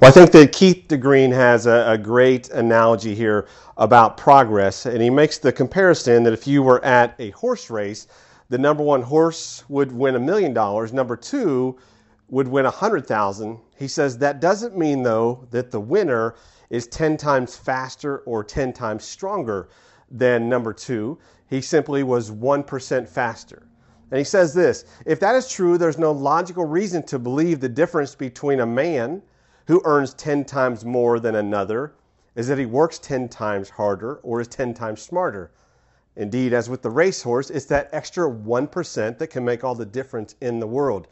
Well, I think that Keith DeGreen has a, a, great analogy here about progress, and he makes the comparison that if you were at a horse race, the number one horse would win a million dollars, number two would win a hundred thousand. He says that doesn't mean though that the winner is ten times faster or ten times stronger than number two. He simply was one percent faster. And he says this: if that is true, there's no logical reason to believe the difference between a man who earns 10 times more than another is that he works 10 times harder or is 10 times smarter. Indeed, as with the racehorse, it's that extra 1% that can make all the difference in the world.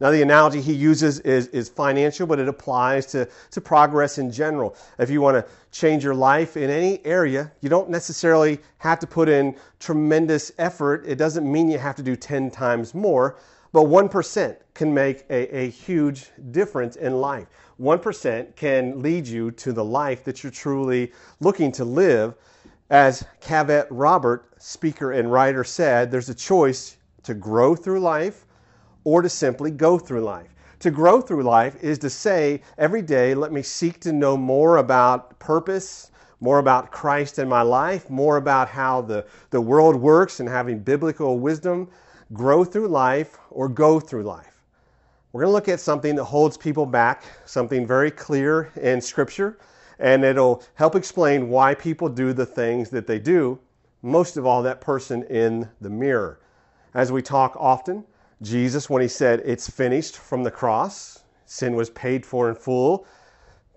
Now, the analogy he uses is, is financial, but it applies to, to progress in general. If you want to change your life in any area, you don't necessarily have to put in tremendous effort. It doesn't mean you have to do 10 times more, but 1% can make a, a huge difference in life. 1% can lead you to the life that you're truly looking to live. As Cavett Robert, speaker and writer, said, there's a choice to grow through life or to simply go through life. To grow through life is to say, every day, let me seek to know more about purpose, more about Christ in my life, more about how the, the world works and having biblical wisdom, grow through life or go through life. We're going to look at something that holds people back, something very clear in Scripture, and it'll help explain why people do the things that they do. Most of all, that person in the mirror. As we talk often, Jesus, when he said, It's finished from the cross, sin was paid for in full.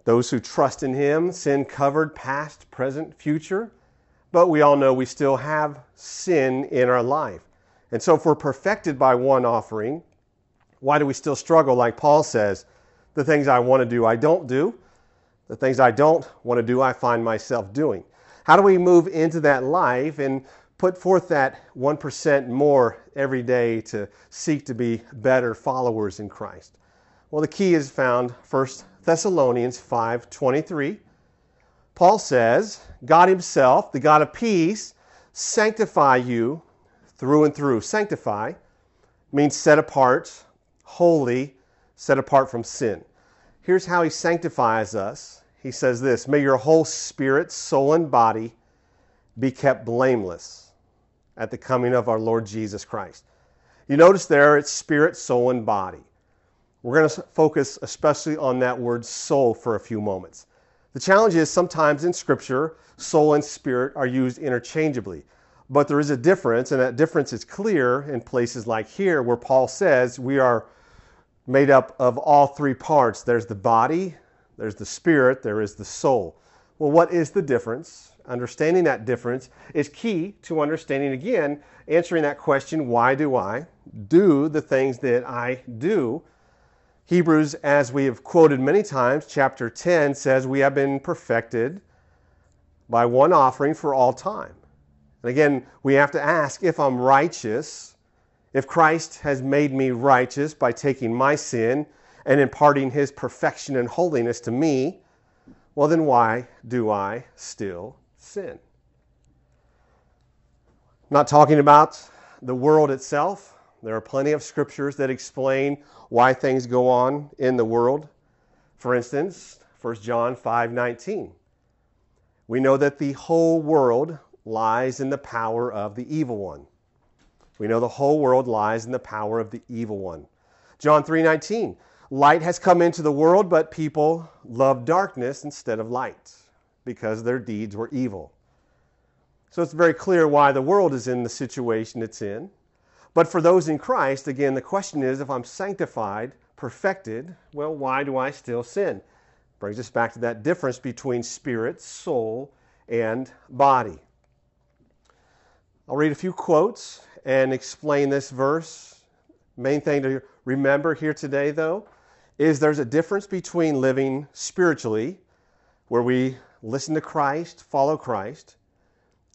Those who trust in him, sin covered past, present, future. But we all know we still have sin in our life. And so, if we're perfected by one offering, why do we still struggle? Like Paul says, the things I want to do, I don't do. The things I don't want to do, I find myself doing. How do we move into that life and put forth that 1% more every day to seek to be better followers in Christ? Well, the key is found 1 Thessalonians 5:23. Paul says, God himself, the God of peace, sanctify you through and through. Sanctify means set apart, holy, set apart from sin. Here's how he sanctifies us. He says this May your whole spirit, soul, and body be kept blameless at the coming of our Lord Jesus Christ. You notice there it's spirit, soul, and body. We're going to focus especially on that word soul for a few moments. The challenge is sometimes in Scripture, soul and spirit are used interchangeably. But there is a difference, and that difference is clear in places like here where Paul says we are made up of all three parts there's the body, there's the spirit, there is the soul. Well, what is the difference? Understanding that difference is key to understanding, again, answering that question why do I do the things that I do? Hebrews, as we have quoted many times, chapter 10 says we have been perfected by one offering for all time. And again, we have to ask if I'm righteous, if Christ has made me righteous by taking my sin and imparting his perfection and holiness to me, well, then why do I still sin? Not talking about the world itself. There are plenty of scriptures that explain why things go on in the world. For instance, 1 John 5:19. We know that the whole world lies in the power of the evil one. We know the whole world lies in the power of the evil one. John 3:19. Light has come into the world, but people love darkness instead of light because their deeds were evil. So it's very clear why the world is in the situation it's in. But for those in Christ, again, the question is if I'm sanctified, perfected, well, why do I still sin? Brings us back to that difference between spirit, soul, and body. I'll read a few quotes and explain this verse. Main thing to remember here today, though, is there's a difference between living spiritually, where we listen to Christ, follow Christ,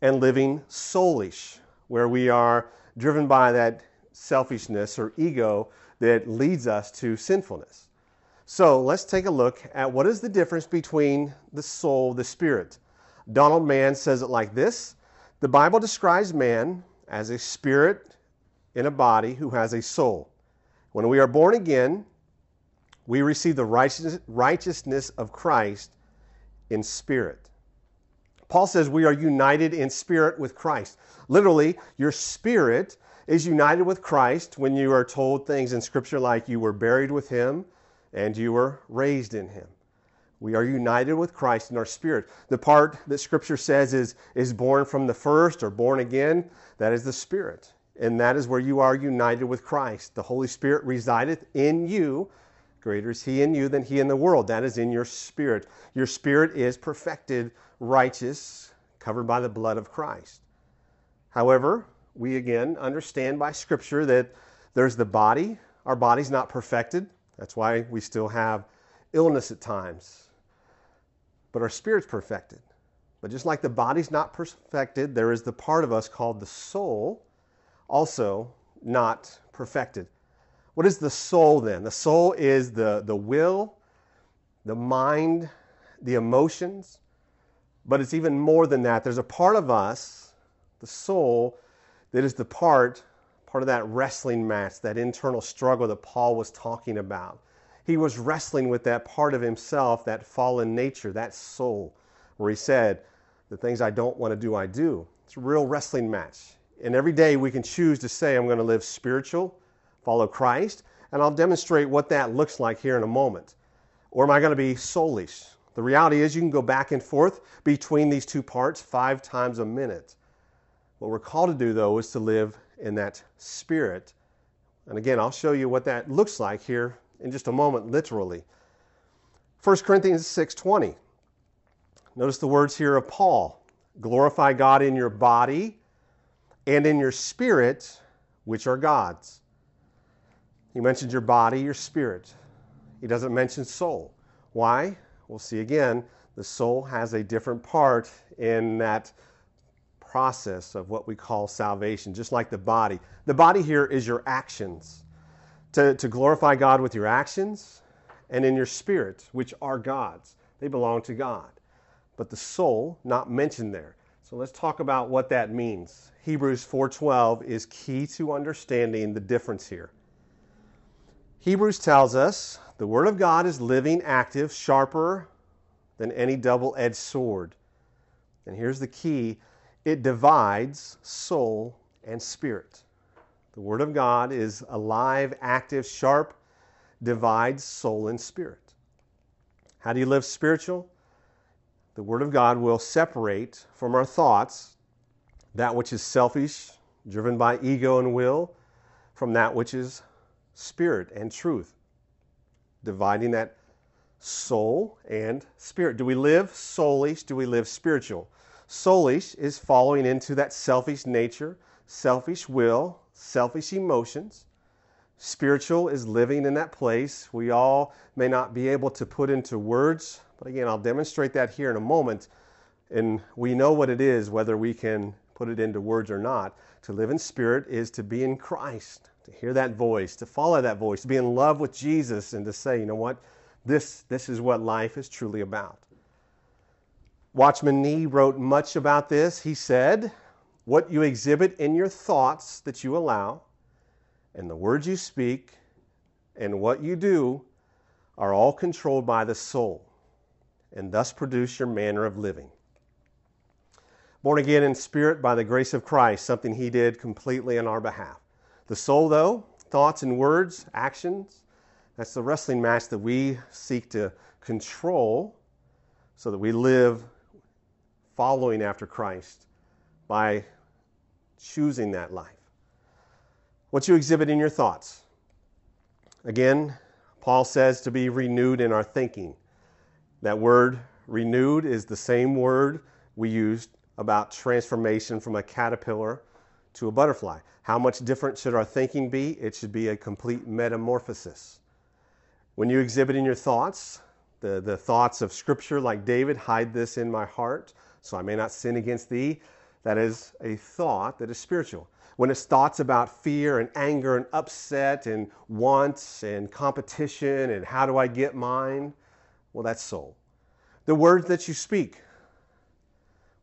and living soulish, where we are driven by that selfishness or ego that leads us to sinfulness. So let's take a look at what is the difference between the soul, the spirit. Donald Mann says it like this The Bible describes man as a spirit in a body who has a soul. When we are born again, We receive the righteousness of Christ in spirit. Paul says we are united in spirit with Christ. Literally, your spirit is united with Christ when you are told things in Scripture like you were buried with him and you were raised in him. We are united with Christ in our spirit. The part that Scripture says is, is born from the first or born again, that is the Spirit. And that is where you are united with Christ. The Holy Spirit resideth in you. Greater is He in you than He in the world. That is in your spirit. Your spirit is perfected, righteous, covered by the blood of Christ. However, we again understand by Scripture that there's the body. Our body's not perfected. That's why we still have illness at times but our spirit's perfected. But just like the body's not perfected, there is the part of us called the soul, also not perfected. What is the soul then? The soul is the, the will, the mind, the emotions, but it's even more than that. There's a part of us, the soul, that is the part, part of that wrestling match, that internal struggle that Paul was talking about he was wrestling with that part of himself, that fallen nature, that soul, where he said, The things I don't want to do, I do. It's a real wrestling match. And every day we can choose to say, I'm going to live spiritual, follow Christ, and I'll demonstrate what that looks like here in a moment. Or am I going to be soulish? The reality is, you can go back and forth between these two parts five times a minute. What we're called to do, though, is to live in that spirit. And again, I'll show you what that looks like here in just a moment, literally. 1 Corinthians 6:20. Notice the words here of Paul. Glorify God in your body and in your spirit, which are God's. He mentions your body, your spirit. He doesn't mention soul. Why? We'll see again. The soul has a different part in that process of what we call salvation, just like the body. The body here is your actions to, to glorify God with your actions and in your spirit, which are God's. They belong to God. But the soul, not mentioned there. So let's talk about what that means. Hebrews 4:12 is key to understanding the difference here. Hebrews tells us the word of God is living, active, sharper than any double-edged sword. And here's the key, it divides soul and spirit. The Word of God is alive, active, sharp, divides soul and spirit. How do you live spiritual? The Word of God will separate from our thoughts that which is selfish, driven by ego and will, from that which is spirit and truth, dividing that soul and spirit. Do we live soulish? Do we live spiritual? Soulish is following into that selfish nature, selfish will, selfish emotions. Spiritual is living in that place. We all may not be able to put into words, but again, I'll demonstrate that here in a moment. And we know what it is, whether we can put it into words or not. To live in spirit is to be in Christ, to hear that voice, to follow that voice, to be in love with Jesus, and to say, you know what? This, this is what life is truly about. Watchman Nee wrote much about this. He said, what you exhibit in your thoughts that you allow, and the words you speak, and what you do are all controlled by the soul, and thus produce your manner of living. Born again in spirit by the grace of Christ, something He did completely on our behalf. The soul, though, thoughts and words, actions, that's the wrestling match that we seek to control so that we live following after Christ by choosing that life. What you exhibit in your thoughts. Again, Paul says to be renewed in our thinking. That word renewed is the same word we used about transformation from a caterpillar to a butterfly. How much different should our thinking be? It should be a complete metamorphosis. When you exhibit in your thoughts, the, the thoughts of Scripture, like David, hide this in my heart, so I may not sin against thee. That is a thought that is spiritual. When it's thoughts about fear and anger and upset and wants and competition and how do I get mine, well, that's soul. The words that you speak.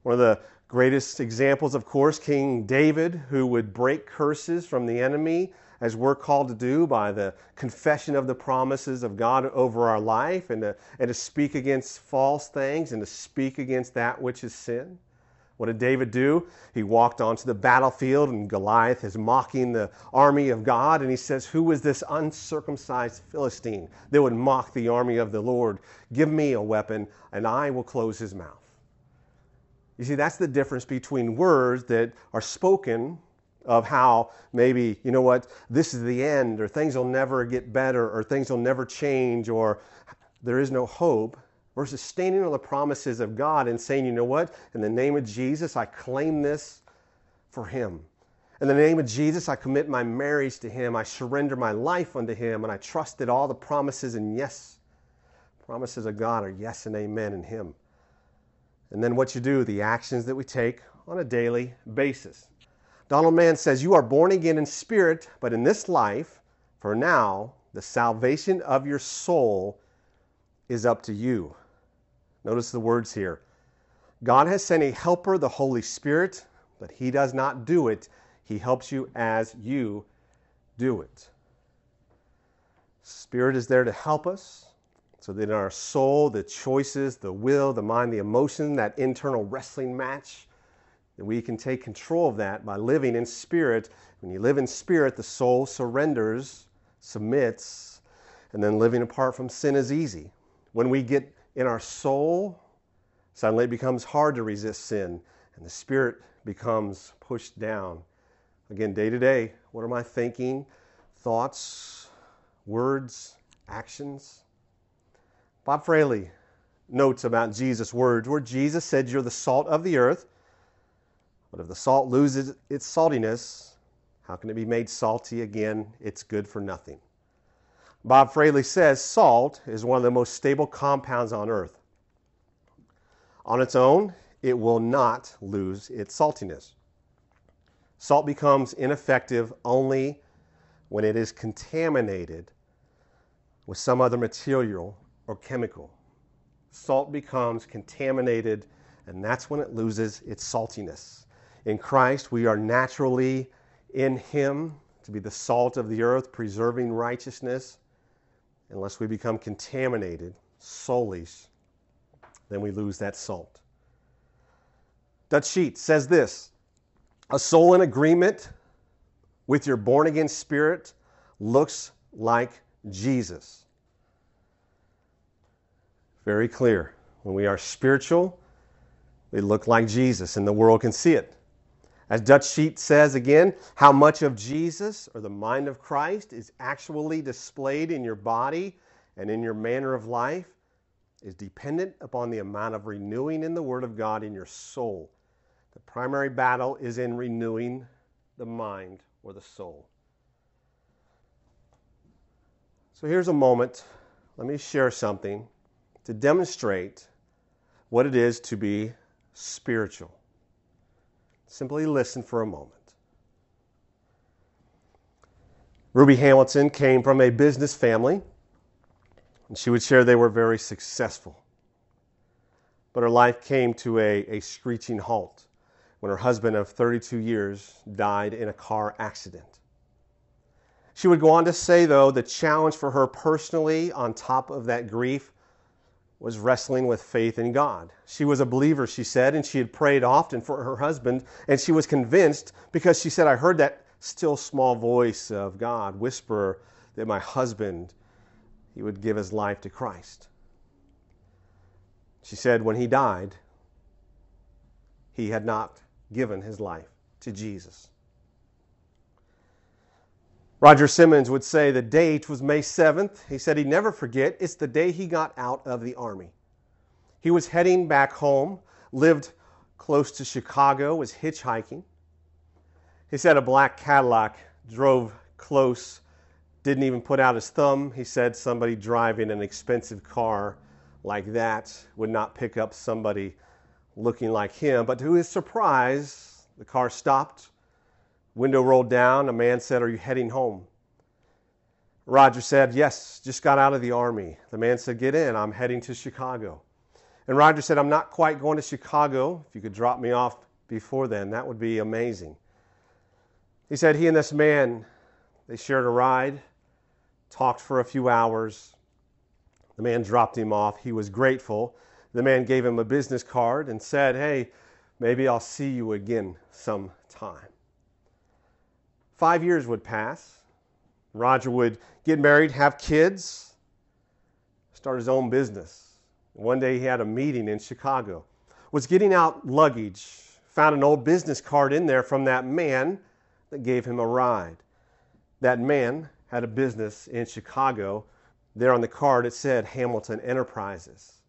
One of the greatest examples, of course, King David, who would break curses from the enemy as we're called to do by the confession of the promises of God over our life and to, and to speak against false things and to speak against that which is sin. What did David do? He walked onto the battlefield and Goliath is mocking the army of God and he says, Who is this uncircumcised Philistine that would mock the army of the Lord? Give me a weapon and I will close his mouth. You see, that's the difference between words that are spoken of how maybe, you know what, this is the end, or things will never get better, or things will never change, or there is no hope, versus standing on the promises of God and saying, you know what, in the name of Jesus, I claim this for Him. In the name of Jesus, I commit my marriage to Him. I surrender my life unto Him, and I trust that all the promises and yes, promises of God are yes and amen in Him. And then what you do, the actions that we take on a daily basis. Donald Mann says, You are born again in spirit, but in this life, for now, the salvation of your soul is up to you. Notice the words here. God has sent a helper, the Holy Spirit, but He does not do it. He helps you as you do it. Spirit is there to help us so that in our soul, the choices, the will, the mind, the emotion, that internal wrestling match, that we can take control of that by living in spirit. When you live in spirit, the soul surrenders, submits, and then living apart from sin is easy. When we get in our soul, suddenly it becomes hard to resist sin, and the spirit becomes pushed down. Again, day to day, what am I thinking? Thoughts, words, actions? Bob Fraley notes about Jesus' words where Jesus said, You're the salt of the earth. But if the salt loses its saltiness, how can it be made salty again? It's good for nothing. Bob Fraley says salt is one of the most stable compounds on earth. On its own, it will not lose its saltiness. Salt becomes ineffective only when it is contaminated with some other material or chemical. Salt becomes contaminated, and that's when it loses its saltiness. In Christ, we are naturally in Him to be the salt of the earth, preserving righteousness unless we become contaminated, soulish, then we lose that salt. Dutch Sheets says this A soul in agreement with your born again spirit looks like Jesus. Very clear. When we are spiritual, we look like Jesus, and the world can see it. As Dutch Sheets says again, how much of Jesus or the mind of Christ is actually displayed in your body and in your manner of life is dependent upon the amount of renewing in the Word of God in your soul. The primary battle is in renewing the mind or the soul. So here's a moment. Let me share something to demonstrate what it is to be spiritual. Simply listen for a moment. Ruby Hamilton came from a business family, and she would share they were very successful. But her life came to a, a screeching halt when her husband of 32 years died in a car accident. She would go on to say, though, the challenge for her personally, on top of that grief, was wrestling with faith in God. She was a believer, she said, and she had prayed often for her husband, and she was convinced because she said, I heard that still small voice of God whisper that my husband he would give his life to Christ. She said when he died, he had not given his life to Jesus. Roger Simmons would say the date was May 7th. He said he'd never forget. It's the day he got out of the Army. He was heading back home, lived close to Chicago, was hitchhiking. He said a black Cadillac drove close, didn't even put out his thumb. He said somebody driving an expensive car like that would not pick up somebody looking like him. But to his surprise, the car stopped Window rolled down. A man said, Are you heading home? Roger said, Yes, just got out of the army. The man said, Get in. I'm heading to Chicago. And Roger said, I'm not quite going to Chicago. If you could drop me off before then, that would be amazing. He said, He and this man, They shared a ride, talked for a few hours. The man dropped him off. He was grateful. The man gave him a business card and said, Hey, maybe I'll see you again sometime. Five years would pass. Roger would get married, have kids, start his own business. One day he had a meeting in Chicago, was getting out luggage, found an old business card in there from that man that gave him a ride. That man had a business in Chicago. There on the card it said Hamilton Enterprises.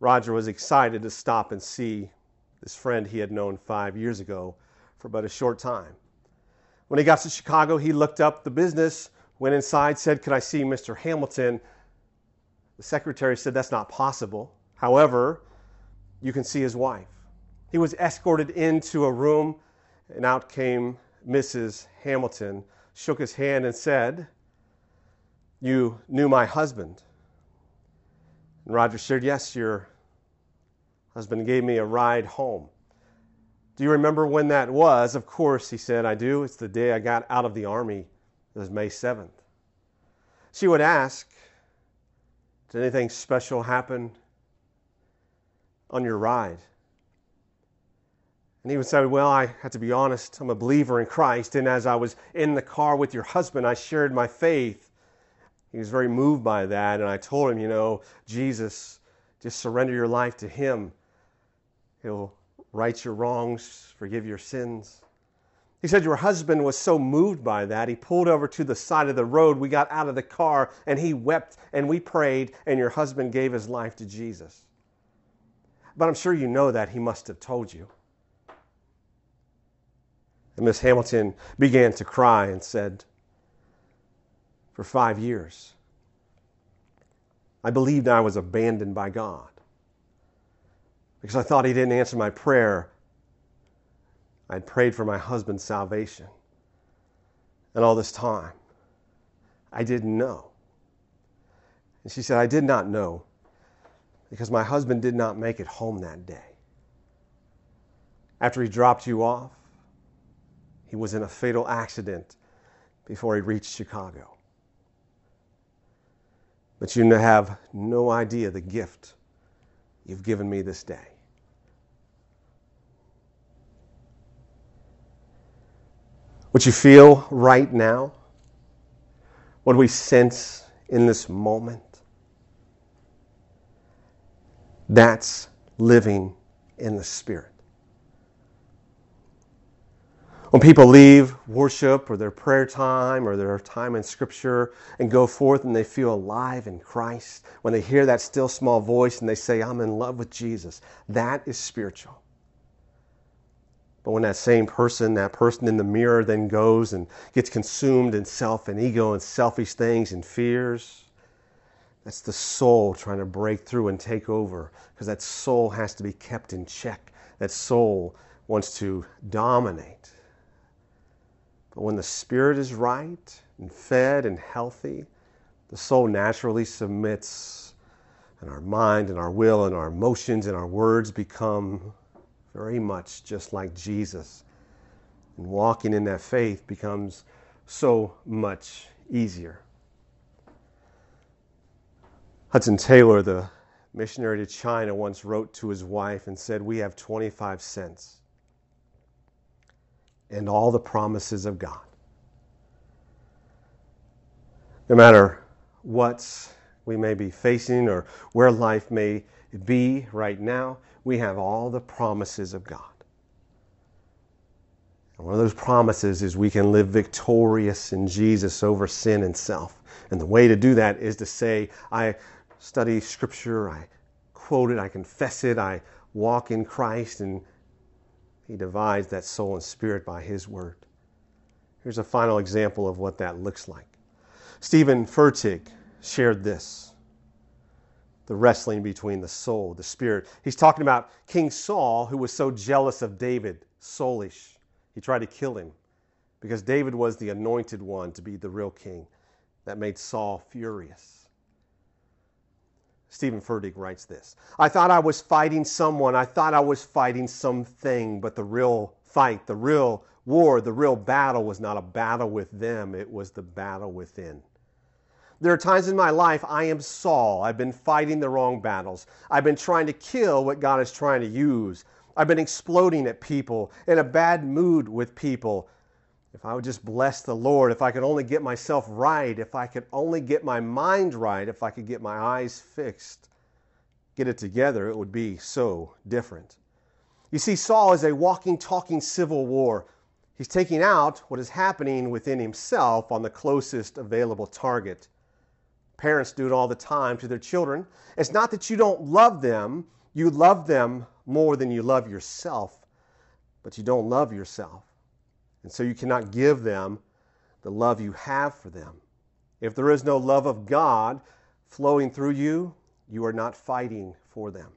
Roger was excited to stop and see this friend he had known five years ago for but a short time. When he got to Chicago, he looked up the business, went inside, said, Could I see Mr. Hamilton? The secretary said, That's not possible. However, you can see his wife. He was escorted into a room, and out came Mrs. Hamilton shook his hand and said, You knew my husband. And Roger said, Yes, your husband gave me a ride home. Do you remember when that was? Of course, he said, I do. It's the day I got out of the army. It was May 7th. She would ask, Did anything special happen on your ride? And he would say, Well, I have to be honest, I'm a believer in Christ. And as I was in the car with your husband, I shared my faith. He was very moved by that. And I told him, You know, Jesus, just surrender your life to Him. He'll right your wrongs, forgive your sins. He said, Your husband was so moved by that, he pulled over to the side of the road. We got out of the car and he wept and we prayed, and your husband gave his life to Jesus. But I'm sure you know that he must have told you. And Miss Hamilton began to cry and said, For five years, I believed I was abandoned by God because I thought He didn't answer my prayer. I'd prayed for my husband's salvation. And all this time, I didn't know. And she said, I did not know because my husband did not make it home that day. After he dropped you off, he was in a fatal accident before he reached Chicago. But you have no idea the gift you've given me this day. What you feel right now, what we sense in this moment, that's living in the Spirit. When people leave worship or their prayer time or their time in Scripture and go forth and they feel alive in Christ, when they hear that still small voice and they say, I'm in love with Jesus, that is spiritual. But when that same person, that person in the mirror, then goes and gets consumed in self and ego and selfish things and fears, that's the soul trying to break through and take over because that soul has to be kept in check. That soul wants to dominate. But when the spirit is right and fed and healthy, the soul naturally submits, and our mind and our will and our emotions and our words become very much just like Jesus. And walking in that faith becomes so much easier. Hudson Taylor, the missionary to China, once wrote to his wife and said, We have 25 cents and all the promises of God. No matter what we may be facing or where life may be right now, we have all the promises of God. And one of those promises is we can live victorious in Jesus over sin and self. And the way to do that is to say, I study Scripture, I quote it, I confess it, I walk in Christ, and he divides that soul and spirit by His word. Here's a final example of what that looks like. Steven Furtick shared this the wrestling between the soul, the spirit. He's talking about King Saul, who was so jealous of David, soulish. He tried to kill him because David was the anointed one to be the real king. That made Saul furious. Steven Furtick writes this I thought I was fighting someone, I thought I was fighting something, but the real fight, the real war, the real battle was not a battle with them, it was the battle within. There are times in my life I am Saul. I've been fighting the wrong battles. I've been trying to kill what God is trying to use. I've been exploding at people, in a bad mood with people. If I would just bless the Lord, if I could only get myself right, if I could only get my mind right, if I could get my eyes fixed, get it together, it would be so different. You see, Saul is a walking, talking civil war. He's taking out what is happening within himself on the closest available target. Parents do it all the time to their children. It's not that you don't love them, you love them more than you love yourself, but you don't love yourself. And so you cannot give them the love you have for them. If there is no love of God flowing through you, you are not fighting for them.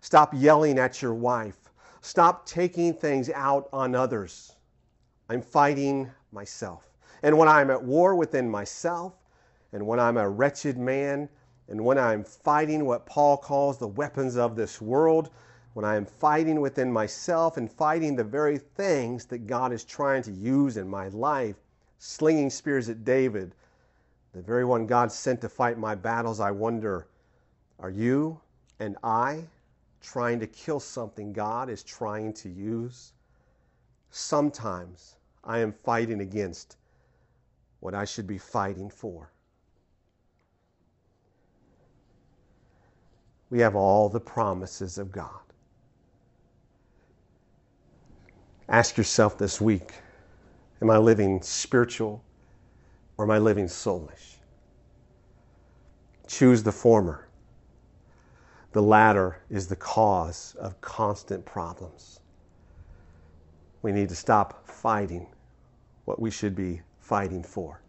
Stop yelling at your wife. Stop taking things out on others. I'm fighting myself. And when I'm at war within myself, and when I'm a wretched man, and when I'm fighting what Paul calls the weapons of this world, when I am fighting within myself and fighting the very things that God is trying to use in my life, slinging spears at David, the very one God sent to fight my battles, I wonder, are you and I trying to kill something God is trying to use? Sometimes I am fighting against what I should be fighting for. We have all the promises of God. Ask yourself this week Am I living spiritual or am I living soulish? Choose the former. The latter is the cause of constant problems. We need to stop fighting what we should be fighting for.